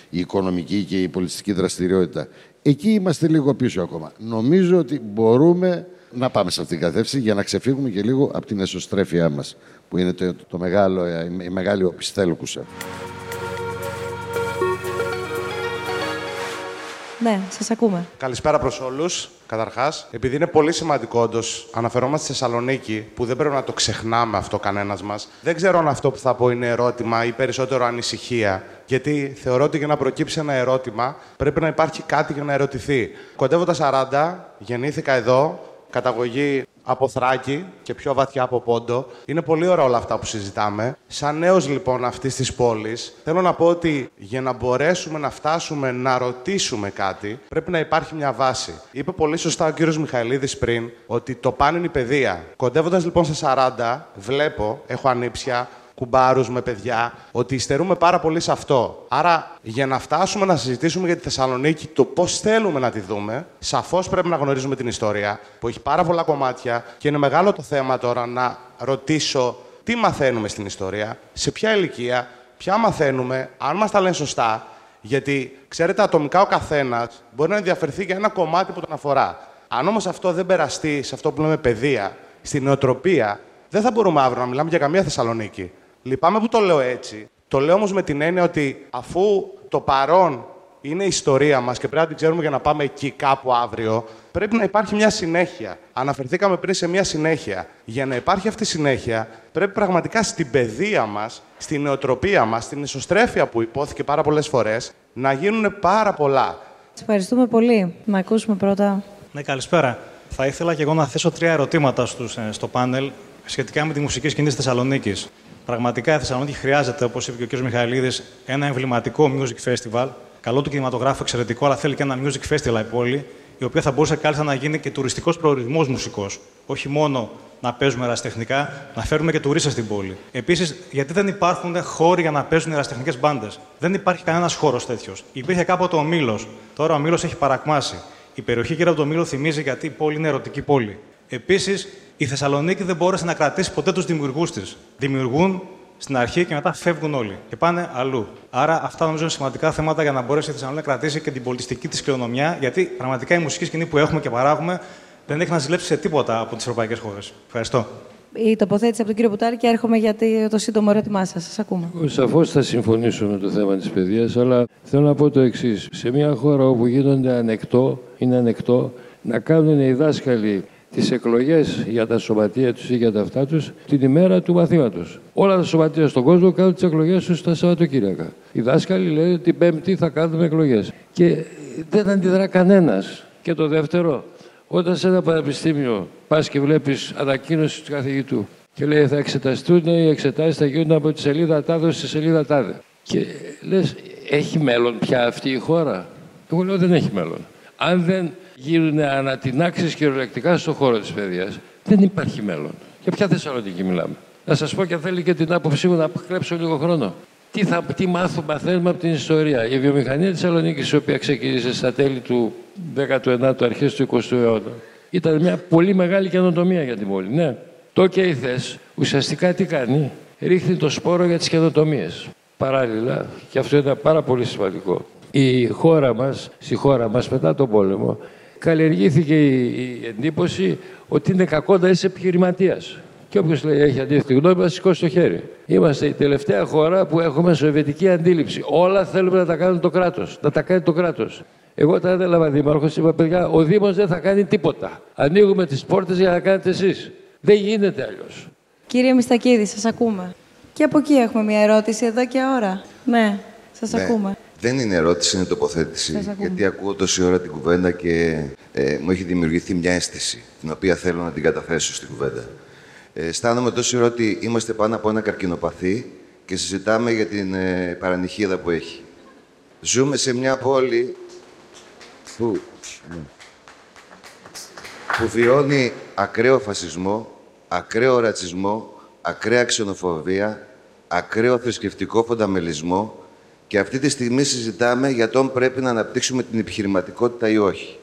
η οικονομική και η πολιτιστική δραστηριότητα. Εκεί είμαστε λίγο πίσω ακόμα. Νομίζω ότι μπορούμε να πάμε σε αυτήν την κατεύθυνση για να ξεφύγουμε και λίγο από την εσωστρέφειά μας, που είναι το, το μεγάλο, η μεγάλη οπισθέλκουσα. Ναι, σας ακούμε. Καλησπέρα προς όλους. Καταρχάς, επειδή είναι πολύ σημαντικό, όντως, αναφερόμαστε στη Θεσσαλονίκη, που δεν πρέπει να το ξεχνάμε αυτό κανένας μας. Δεν ξέρω αν αυτό που θα πω είναι ερώτημα ή περισσότερο ανησυχία. Γιατί θεωρώ ότι για να προκύψει ένα ερώτημα, πρέπει να υπάρχει κάτι για να ερωτηθεί. Κοντεύω τα 40, γεννήθηκα εδώ, καταγωγή από Θράκη και πιο βαθιά από Πόντο. Είναι πολύ ωραία όλα αυτά που συζητάμε. Σαν νέος λοιπόν αυτής της πόλης, θέλω να πω ότι για να μπορέσουμε να φτάσουμε να ρωτήσουμε κάτι, πρέπει να υπάρχει μια βάση. Είπε πολύ σωστά ο κύριος Μιχαηλίδης πριν ότι το πάνω είναι η παιδεία. Κοντεύοντας λοιπόν σε 40, βλέπω, έχω ανήψια, κουμπάρους με παιδιά, ότι υστερούμε πάρα πολύ σε αυτό. Άρα, για να φτάσουμε να συζητήσουμε για τη Θεσσαλονίκη, το πώς θέλουμε να τη δούμε, σαφώς πρέπει να γνωρίζουμε την ιστορία, που έχει πάρα πολλά κομμάτια και είναι μεγάλο το θέμα τώρα να ρωτήσω τι μαθαίνουμε στην ιστορία, σε ποια ηλικία, ποια μαθαίνουμε, αν μας τα λένε σωστά. Γιατί, ξέρετε, ατομικά ο καθένας μπορεί να ενδιαφερθεί για ένα κομμάτι που τον αφορά. Αν όμως αυτό δεν περαστεί σε αυτό που λέμε παιδεία, στην νοοτροπία, δεν θα μπορούμε αύριο να μιλάμε για καμία Θεσσαλονίκη. Λυπάμαι που το λέω έτσι. Το λέω όμως με την έννοια ότι αφού το παρόν είναι η ιστορία μας και πρέπει να την ξέρουμε για να πάμε εκεί κάπου αύριο, πρέπει να υπάρχει μια συνέχεια. Αναφερθήκαμε πριν σε μια συνέχεια. Για να υπάρχει αυτή η συνέχεια, πρέπει πραγματικά στην παιδεία μας, στην νεοτροπία μας, στην ισοστρέφεια που υπόθηκε πάρα πολλές φορές, να γίνουν πάρα πολλά. Σας ευχαριστούμε πολύ. Να ακούσουμε πρώτα. Ναι, καλησπέρα. Θα ήθελα και εγώ να θέσω τρία ερωτήματα στους, ε, στο πάνελ σχετικά με τη μουσική σκηνή της Θεσσαλονίκης. Πραγματικά η Θεσσαλονίκη χρειάζεται, όπως είπε και ο κ. Μιχαηλίδης, ένα εμβληματικό music festival. Καλό του κινηματογράφου, εξαιρετικό, αλλά θέλει και ένα music festival η πόλη. η οποία θα μπορούσε κάλλιστα να γίνει και τουριστικός προορισμός μουσικός. Όχι μόνο να παίζουμε ερασιτεχνικά, να φέρουμε και τουρίστες στην πόλη. Επίσης, γιατί δεν υπάρχουν χώροι για να παίζουν ερασιτεχνικές μπάντες; Δεν υπάρχει κανένας χώρος τέτοιος. Υπήρχε κάποτε ο Μήλος. Τώρα ο Μήλος έχει παρακμάσει. Η περιοχή γύρω από το Μήλο θυμίζει γιατί η πόλη είναι ερωτική πόλη. Επίσης, η Θεσσαλονίκη δεν μπόρεσε να κρατήσει ποτέ τους δημιουργούς της. Δημιουργούν στην αρχή και μετά φεύγουν όλοι και πάνε αλλού. Άρα, αυτά νομίζω είναι σημαντικά θέματα για να μπορέσει η Θεσσαλονίκη να κρατήσει και την πολιτιστική της κληρονομιά, γιατί πραγματικά η μουσική σκηνή που έχουμε και παράγουμε δεν έχει να ζηλέψει σε τίποτα από τις ευρωπαϊκές χώρες. Ευχαριστώ. Η τοποθέτηση από τον κύριο Πουτάρη και έρχομαι για το σύντομο ερώτημά σας. Σας ακούμε. Σαφώς θα συμφωνήσω με το θέμα της παιδείας, αλλά θέλω να πω το εξής. Σε μια χώρα όπου γίνονται ανεκτό, είναι ανεκτό να κάνουν οι δάσκαλοι τις εκλογές για τα σωματεία τους ή για τα αυτά τους την ημέρα του μαθήματος. Όλα τα σωματεία στον κόσμο κάνουν τις εκλογές τους τα Σαββατοκύριακα. Οι δάσκαλοι λένε την Πέμπτη θα κάνουμε εκλογές. Και δεν αντιδρά κανένας. Και το δεύτερο, όταν σε ένα πανεπιστήμιο πας και βλέπεις ανακοίνωση του καθηγητού και λέει θα εξεταστούν οι εξετάσεις θα γίνουν από τη σελίδα τάδε στη σελίδα τάδε. Και λες, έχει μέλλον πια αυτή η χώρα; Εγώ λέω δεν έχει μέλλον. Αν δεν γίνουν ανατινάξεις κυριολεκτικά στον χώρο της παιδείας, δεν υπάρχει μέλλον. Για ποια Θεσσαλονίκη μιλάμε. Να σας πω και αν θέλει και την άποψή μου να κλέψω λίγο χρόνο. Τι, θα, τι μάθουμε, μαθαίνουμε από την ιστορία. Η βιομηχανία της Θεσσαλονίκης, η οποία ξεκίνησε στα τέλη του 19ου, αρχές του 20ου αιώνα, ήταν μια πολύ μεγάλη καινοτομία για την πόλη. Ναι. Το ΚΕΙΘΕΣ θες ουσιαστικά τι κάνει, ρίχνει το σπόρο για τις καινοτομίες. Παράλληλα, και αυτό είναι πάρα πολύ σημαντικό, η χώρα μας, στη χώρα μας μετά τον πόλεμο, καλλιεργήθηκε η, εντύπωση ότι είναι κακό να είσαι επιχειρηματίας. Και όποιος λέει έχει αντίθετη γνώμη, να σηκώσει το χέρι. Είμαστε η τελευταία χώρα που έχουμε σοβιετική αντίληψη. Όλα θέλουμε να τα κάνει το κράτος. Να τα κάνει το κράτος. Εγώ όταν έλαβα δήμαρχος, είπα: Παιδιά, ο Δήμος δεν θα κάνει τίποτα. Ανοίγουμε τις πόρτες για να κάνετε εσείς. Δεν γίνεται αλλιώς. Κύριε Μιστακίδη, σας ακούμε. Και από εκεί έχουμε μια ερώτηση εδώ και ώρα. Ναι, σας ναι. ακούμε. Δεν είναι ερώτηση, είναι τοποθέτηση. Γιατί ακούω τόση ώρα την κουβέντα και ε, μου έχει δημιουργηθεί μια αίσθηση, την οποία θέλω να την καταθέσω στην κουβέντα. Ε, αισθάνομαι τόση ώρα ότι είμαστε πάνω από ένα καρκινοπαθή και συζητάμε για την ε, παρανυχίδα που έχει. Ζούμε σε μια πόλη που, που βιώνει ακραίο φασισμό, ακραίο ρατσισμό, ακραία ξενοφοβία, ακραίο θρησκευτικό φονταμελισμό και αυτή τη στιγμή συζητάμε για το αν πρέπει να αναπτύξουμε την επιχειρηματικότητα ή όχι.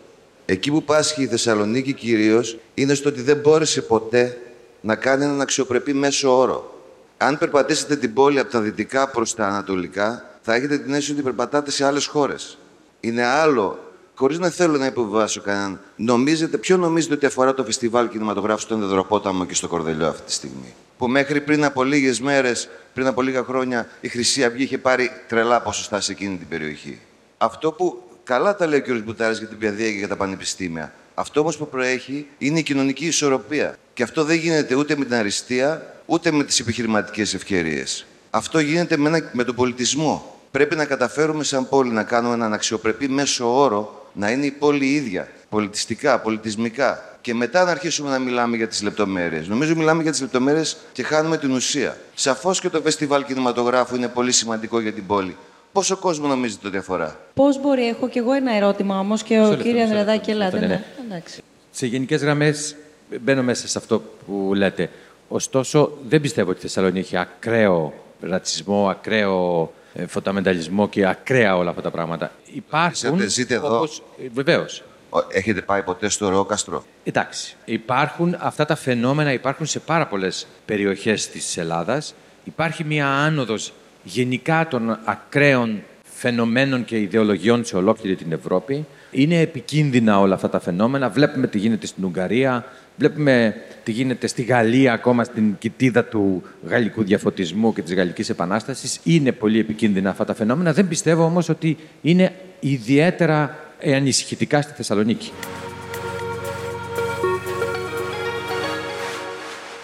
Εκεί που πάσχει η Θεσσαλονίκη κυρίως είναι στο ότι δεν μπόρεσε ποτέ να κάνει έναν αξιοπρεπή μέσο όρο. Αν περπατήσετε την πόλη από τα δυτικά προς τα ανατολικά, θα έχετε την αίσθηση ότι περπατάτε σε άλλες χώρες. Είναι άλλο, χωρίς να θέλω να υποβιβάσω κανέναν, νομίζετε, ποιο νομίζετε ότι αφορά το φεστιβάλ κινηματογράφου στον Εδροπόταμο και στο Κορδελιό αυτή τη στιγμή; Που μέχρι πριν από λίγες μέρες, πριν από λίγα χρόνια, η Χρυσή Αυγή είχε πάρει τρελά ποσοστά σε εκείνη την περιοχή. Αυτό που καλά τα λέει ο κ. Μπουτάρης για την παιδεία και για τα πανεπιστήμια. Αυτό όμως που προέχει είναι η κοινωνική ισορροπία. Και αυτό δεν γίνεται ούτε με την αριστεία, ούτε με τις επιχειρηματικές ευκαιρίες. Αυτό γίνεται με, με τον πολιτισμό. Πρέπει να καταφέρουμε σαν πόλη να κάνουμε έναν αξιοπρεπή μέσο όρο να είναι η πόλη ίδια, πολιτιστικά, πολιτισμικά, και μετά να αρχίσουμε να μιλάμε για τις λεπτομέρειες. Νομίζω μιλάμε για τις λεπτομέρειες και χάνουμε την ουσία. Σαφώς και το φεστιβάλ κινηματογράφου είναι πολύ σημαντικό για την πόλη. Πόσο κόσμο νομίζετε ότι αφορά; Πώς μπορεί, έχω κι εγώ ένα ερώτημα όμως και ο κύριο Ανδρεδάκη, ελάτε. Ναι. ναι. Σε γενικές γραμμές μπαίνω μέσα σε αυτό που λέτε. Ωστόσο, δεν πιστεύω ότι η Θεσσαλονίκη έχει ακραίο ρατσισμό, ακραίο ε, φωταμενταλισμό και ακραία όλα αυτά τα πράγματα. Υπάρχουν. Ζείτε εδώ. Βεβαίως. Έχετε πάει ποτέ στο Ρόκαστρο; Εντάξει. Υπάρχουν αυτά τα φαινόμενα, υπάρχουν σε πάρα πολλές περιοχές της Ελλάδας. Υπάρχει μια άνοδος γενικά των ακραίων φαινομένων και ιδεολογιών σε ολόκληρη την Ευρώπη. Είναι επικίνδυνα όλα αυτά τα φαινόμενα. Βλέπουμε τι γίνεται στην Ουγγαρία, βλέπουμε τι γίνεται στη Γαλλία, ακόμα στην κοιτίδα του γαλλικού διαφωτισμού και της γαλλικής επανάστασης. Είναι πολύ επικίνδυνα αυτά τα φαινόμενα. Δεν πιστεύω όμως ότι είναι ιδιαίτερα ανησυχητικά στη Θεσσαλονίκη.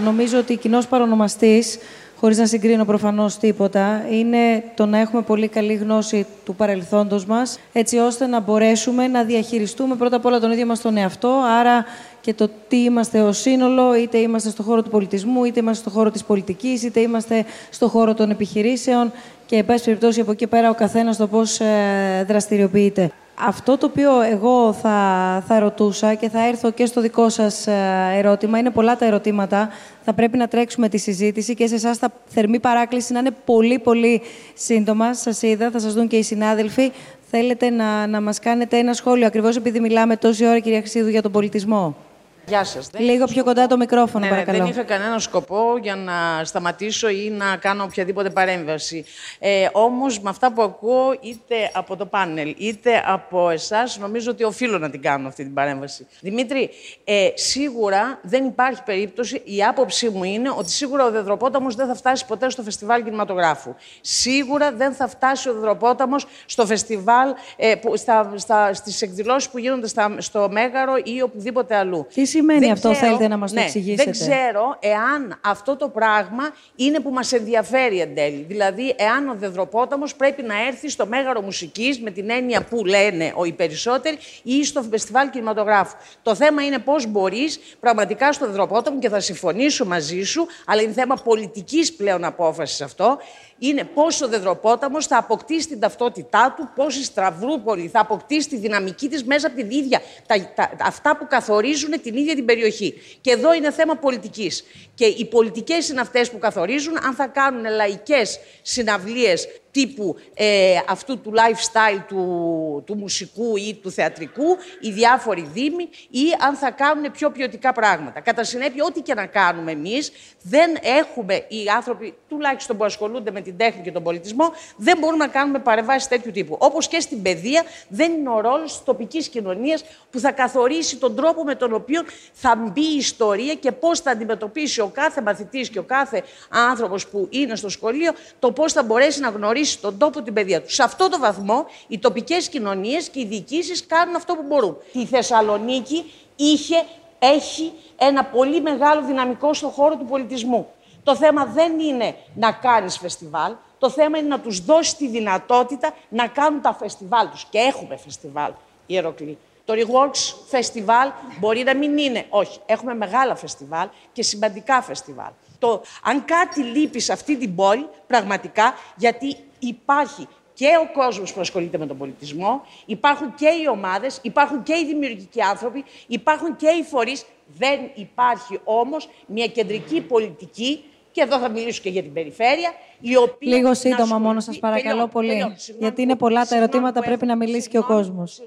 Νομίζω ότι κοινός παρονομαστής, χωρίς να συγκρίνω προφανώς τίποτα, είναι το να έχουμε πολύ καλή γνώση του παρελθόντος μας, έτσι ώστε να μπορέσουμε να διαχειριστούμε πρώτα απ' όλα τον ίδιο μας τον εαυτό, άρα και το τι είμαστε ως σύνολο, είτε είμαστε στον χώρο του πολιτισμού, είτε είμαστε στον χώρο της πολιτικής, είτε είμαστε στον χώρο των επιχειρήσεων και, εν πάση περιπτώσει, από εκεί πέρα ο καθένας το πώς ε, δραστηριοποιείται. Αυτό το οποίο εγώ θα, θα ρωτούσα και θα έρθω και στο δικό σας ε, ερώτημα, είναι πολλά τα ερωτήματα, θα πρέπει να τρέξουμε τη συζήτηση και σε εσάς θα θερμή παράκληση να είναι πολύ πολύ σύντομα. Σας είδα, θα σας δουν και οι συνάδελφοι. Θέλετε να, να μας κάνετε ένα σχόλιο, ακριβώς επειδή μιλάμε τόση ώρα, κυρία Χρυσίδου, για τον πολιτισμό; Γεια σας. Λίγο πιο κοντά το μικρόφωνο, ναι, παρακαλώ. δεν είχα κανένα σκοπό για να σταματήσω ή να κάνω οποιαδήποτε παρέμβαση. Ε, όμως, με αυτά που ακούω, είτε από το πάνελ, είτε από εσάς, νομίζω ότι οφείλω να την κάνω αυτή την παρέμβαση. Δημήτρη, ε, σίγουρα δεν υπάρχει περίπτωση, η άποψή μου είναι ότι σίγουρα ο Δεδροπόταμος δεν θα φτάσει ποτέ στο φεστιβάλ κινηματογράφου. Σίγουρα δεν θα φτάσει ο Δεδροπόταμος στο φεστιβάλ, ε, που, στα, στα, στις εκδηλώσεις που γίνονται στα, στο Μέγαρο ή οπουδήποτε αλλού σημαίνει δεν αυτό, ξέρω, θέλετε να μας το ναι, εξηγήσετε; Δεν ξέρω εάν αυτό το πράγμα είναι που μας ενδιαφέρει εν τέλει. Δηλαδή, εάν ο Δεδροπόταμος πρέπει να έρθει στο Μέγαρο Μουσικής, με την έννοια που λένε οι περισσότεροι, ή στο Φεστιβάλ Κινηματογράφου. Το θέμα είναι πώς μπορείς πραγματικά στο Δεδροπόταμο, και θα συμφωνήσω μαζί σου, αλλά είναι θέμα πολιτικής πλέον απόφασης αυτό, είναι πόσο ο Δεδροπόταμος θα αποκτήσει την ταυτότητά του, πόσο η Στραβρούπολη θα αποκτήσει τη δυναμική της μέσα από την ίδια, τα, αυτά που καθορίζουν την ίδια την περιοχή. Και εδώ είναι θέμα πολιτικής. Και οι πολιτικές είναι αυτές που καθορίζουν αν θα κάνουν λαϊκές συναυλίες τύπου ε, αυτού του lifestyle του, του μουσικού ή του θεατρικού, οι διάφοροι δήμοι, ή αν θα κάνουν πιο ποιοτικά πράγματα. Κατά συνέπεια, ό,τι και να κάνουμε εμείς, δεν έχουμε οι άνθρωποι, τουλάχιστον που ασχολούνται με την τέχνη και τον πολιτισμό, δεν μπορούμε να κάνουμε παρεμβάσεις τέτοιου τύπου. Όπως και στην παιδεία, δεν είναι ο ρόλος της τοπικής κοινωνίας που θα καθορίσει τον τρόπο με τον οποίο θα μπει η ιστορία και πώς θα αντιμετωπίσει ο κάθε μαθητής και ο κάθε άνθρωπος που είναι στο σχολείο το πώς θα μπορέσει να γνωρίσει τον τόπο, την παιδεία τους. Σε αυτό το βαθμό, οι τοπικές κοινωνίες και οι διοικήσεις κάνουν αυτό που μπορούν. Η Θεσσαλονίκη είχε, έχει ένα πολύ μεγάλο δυναμικό στον χώρο του πολιτισμού. Το θέμα δεν είναι να κάνεις φεστιβάλ, το θέμα είναι να τους δώσεις τη δυνατότητα να κάνουν τα φεστιβάλ τους. Και έχουμε φεστιβάλ, Ιεροκλή. Το Reworks Festival μπορεί να μην είναι. Όχι, έχουμε μεγάλα φεστιβάλ και σημαντικά φεστιβάλ. Το, αν κάτι λείπει σε αυτή την πόλη, πραγματικά, γιατί υπάρχει και ο κόσμος που ασχολείται με τον πολιτισμό, υπάρχουν και οι ομάδες, υπάρχουν και οι δημιουργικοί άνθρωποι, υπάρχουν και οι φορείς. Δεν υπάρχει όμως μια κεντρική πολιτική και εδώ θα μιλήσω και για την περιφέρεια, η οποία... Λίγο σύντομα μόνο σας παρακαλώ πολύ, γιατί είναι πολλά τα ερωτήματα, πρέπει να μιλήσει και ο κόσμος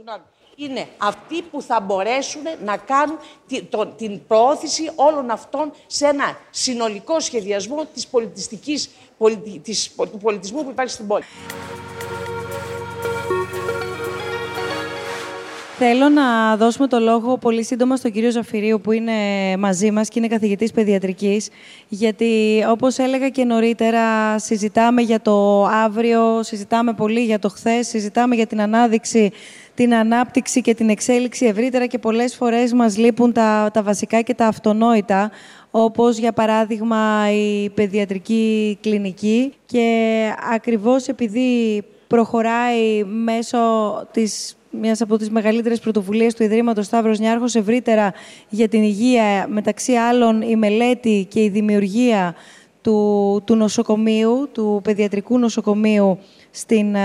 είναι αυτοί που θα μπορέσουν να κάνουν την προώθηση όλων αυτών σε ένα συνολικό σχεδιασμό της πολιτιστικής, της, του πολιτισμού που υπάρχει στην πόλη. Θέλω να δώσουμε το λόγο πολύ σύντομα στον κύριο Ζαφυρίου που είναι μαζί μας και είναι καθηγητής παιδιατρικής γιατί όπως έλεγα και νωρίτερα συζητάμε για το αύριο, συζητάμε πολύ για το χθες, συζητάμε για την ανάδειξη την ανάπτυξη και την εξέλιξη ευρύτερα και πολλές φορές μας λείπουν τα, τα βασικά και τα αυτονόητα, όπως για παράδειγμα η παιδιατρική κλινική και ακριβώς επειδή προχωράει μέσω της μιας από τις μεγαλύτερες πρωτοβουλίες του Ιδρύματος Σταύρος Νιάρχος ευρύτερα για την υγεία, μεταξύ άλλων η μελέτη και η δημιουργία του, του νοσοκομείου, του παιδιατρικού νοσοκομείου στην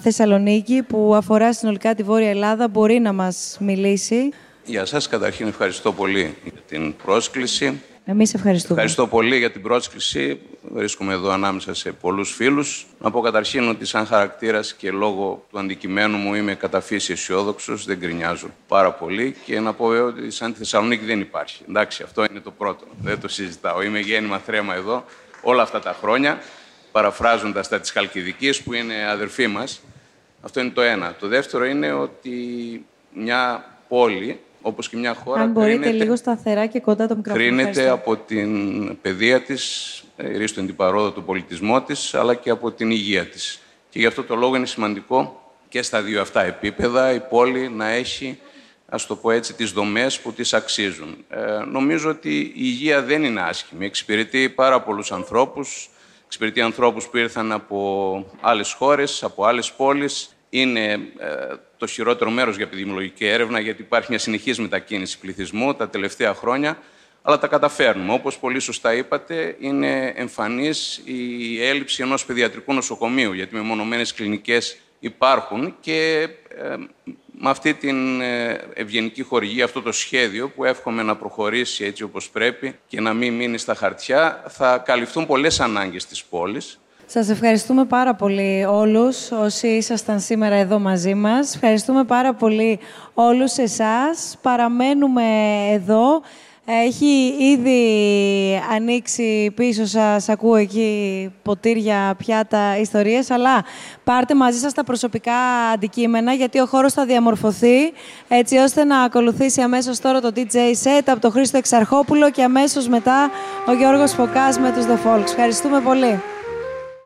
Θεσσαλονίκη που αφορά συνολικά τη Βόρεια Ελλάδα μπορεί να μας μιλήσει; Για σας καταρχήν ευχαριστώ πολύ για την πρόσκληση. Εμείς ευχαριστούμε. Ευχαριστώ πολύ για την πρόσκληση. Βρίσκομαι εδώ ανάμεσα σε πολλούς φίλους. Να πω καταρχήν ότι σαν χαρακτήρας και λόγω του αντικειμένου μου είμαι κατά φύση αισιόδοξο, δεν γκρινιάζω πάρα πολύ και να πω ότι σαν τη Θεσσαλονίκη δεν υπάρχει. Εντάξει, αυτό είναι το πρώτο. Δεν το συζητάω. Είμαι γέννημα θρέμα εδώ όλα αυτά τα χρόνια παραφράζοντας τα της Χαλκιδικής, που είναι αδερφή μας. Αυτό είναι το ένα. Το δεύτερο είναι ότι μια πόλη, όπως και μια χώρα... Αν μπορείτε κρίνεται, λίγο σταθερά και κοντά το μικρόφωνο. Κρίνεται από την παιδεία της, ρίστον την παρόδο του πολιτισμό της, αλλά και από την υγεία της. Και γι' αυτό το λόγο είναι σημαντικό και στα δύο αυτά επίπεδα η πόλη να έχει ας το πω έτσι, τις δομές που τις αξίζουν. Ε, νομίζω ότι η υγεία δεν είναι άσχημη. Εξυπηρετεί πάρα πολλούς ανθρώπους, εξυπηρετεί ανθρώπους που ήρθαν από άλλες χώρες, από άλλες πόλεις. Είναι ε, το χειρότερο μέρος για επιδημιολογική έρευνα, γιατί υπάρχει μια συνεχής μετακίνηση πληθυσμού τα τελευταία χρόνια, αλλά τα καταφέρνουμε. Όπως πολύ σωστά είπατε, είναι εμφανής η έλλειψη ενός παιδιατρικού νοσοκομείου, γιατί με μονομένες κλινικές υπάρχουν και με αυτή την ε, ευγενική χορηγία, αυτό το σχέδιο που εύχομαι να προχωρήσει έτσι όπως πρέπει και να μην μείνει στα χαρτιά, θα καλυφθούν πολλές ανάγκες της πόλης. Σας ευχαριστούμε πάρα πολύ όλους όσοι ήσασταν σήμερα εδώ μαζί μας. Ευχαριστούμε πάρα πολύ όλους εσάς. Παραμένουμε εδώ. Έχει ήδη ανοίξει πίσω σας, ακούω εκεί ποτήρια, πιάτα, ιστορίες, αλλά πάρτε μαζί σας τα προσωπικά αντικείμενα, γιατί ο χώρος θα διαμορφωθεί, έτσι ώστε να ακολουθήσει αμέσως τώρα το DJ set από τον Χρήστο Εξαρχόπουλο και αμέσως μετά ο Γιώργος Φωκάς με τους The Folks. Ευχαριστούμε πολύ.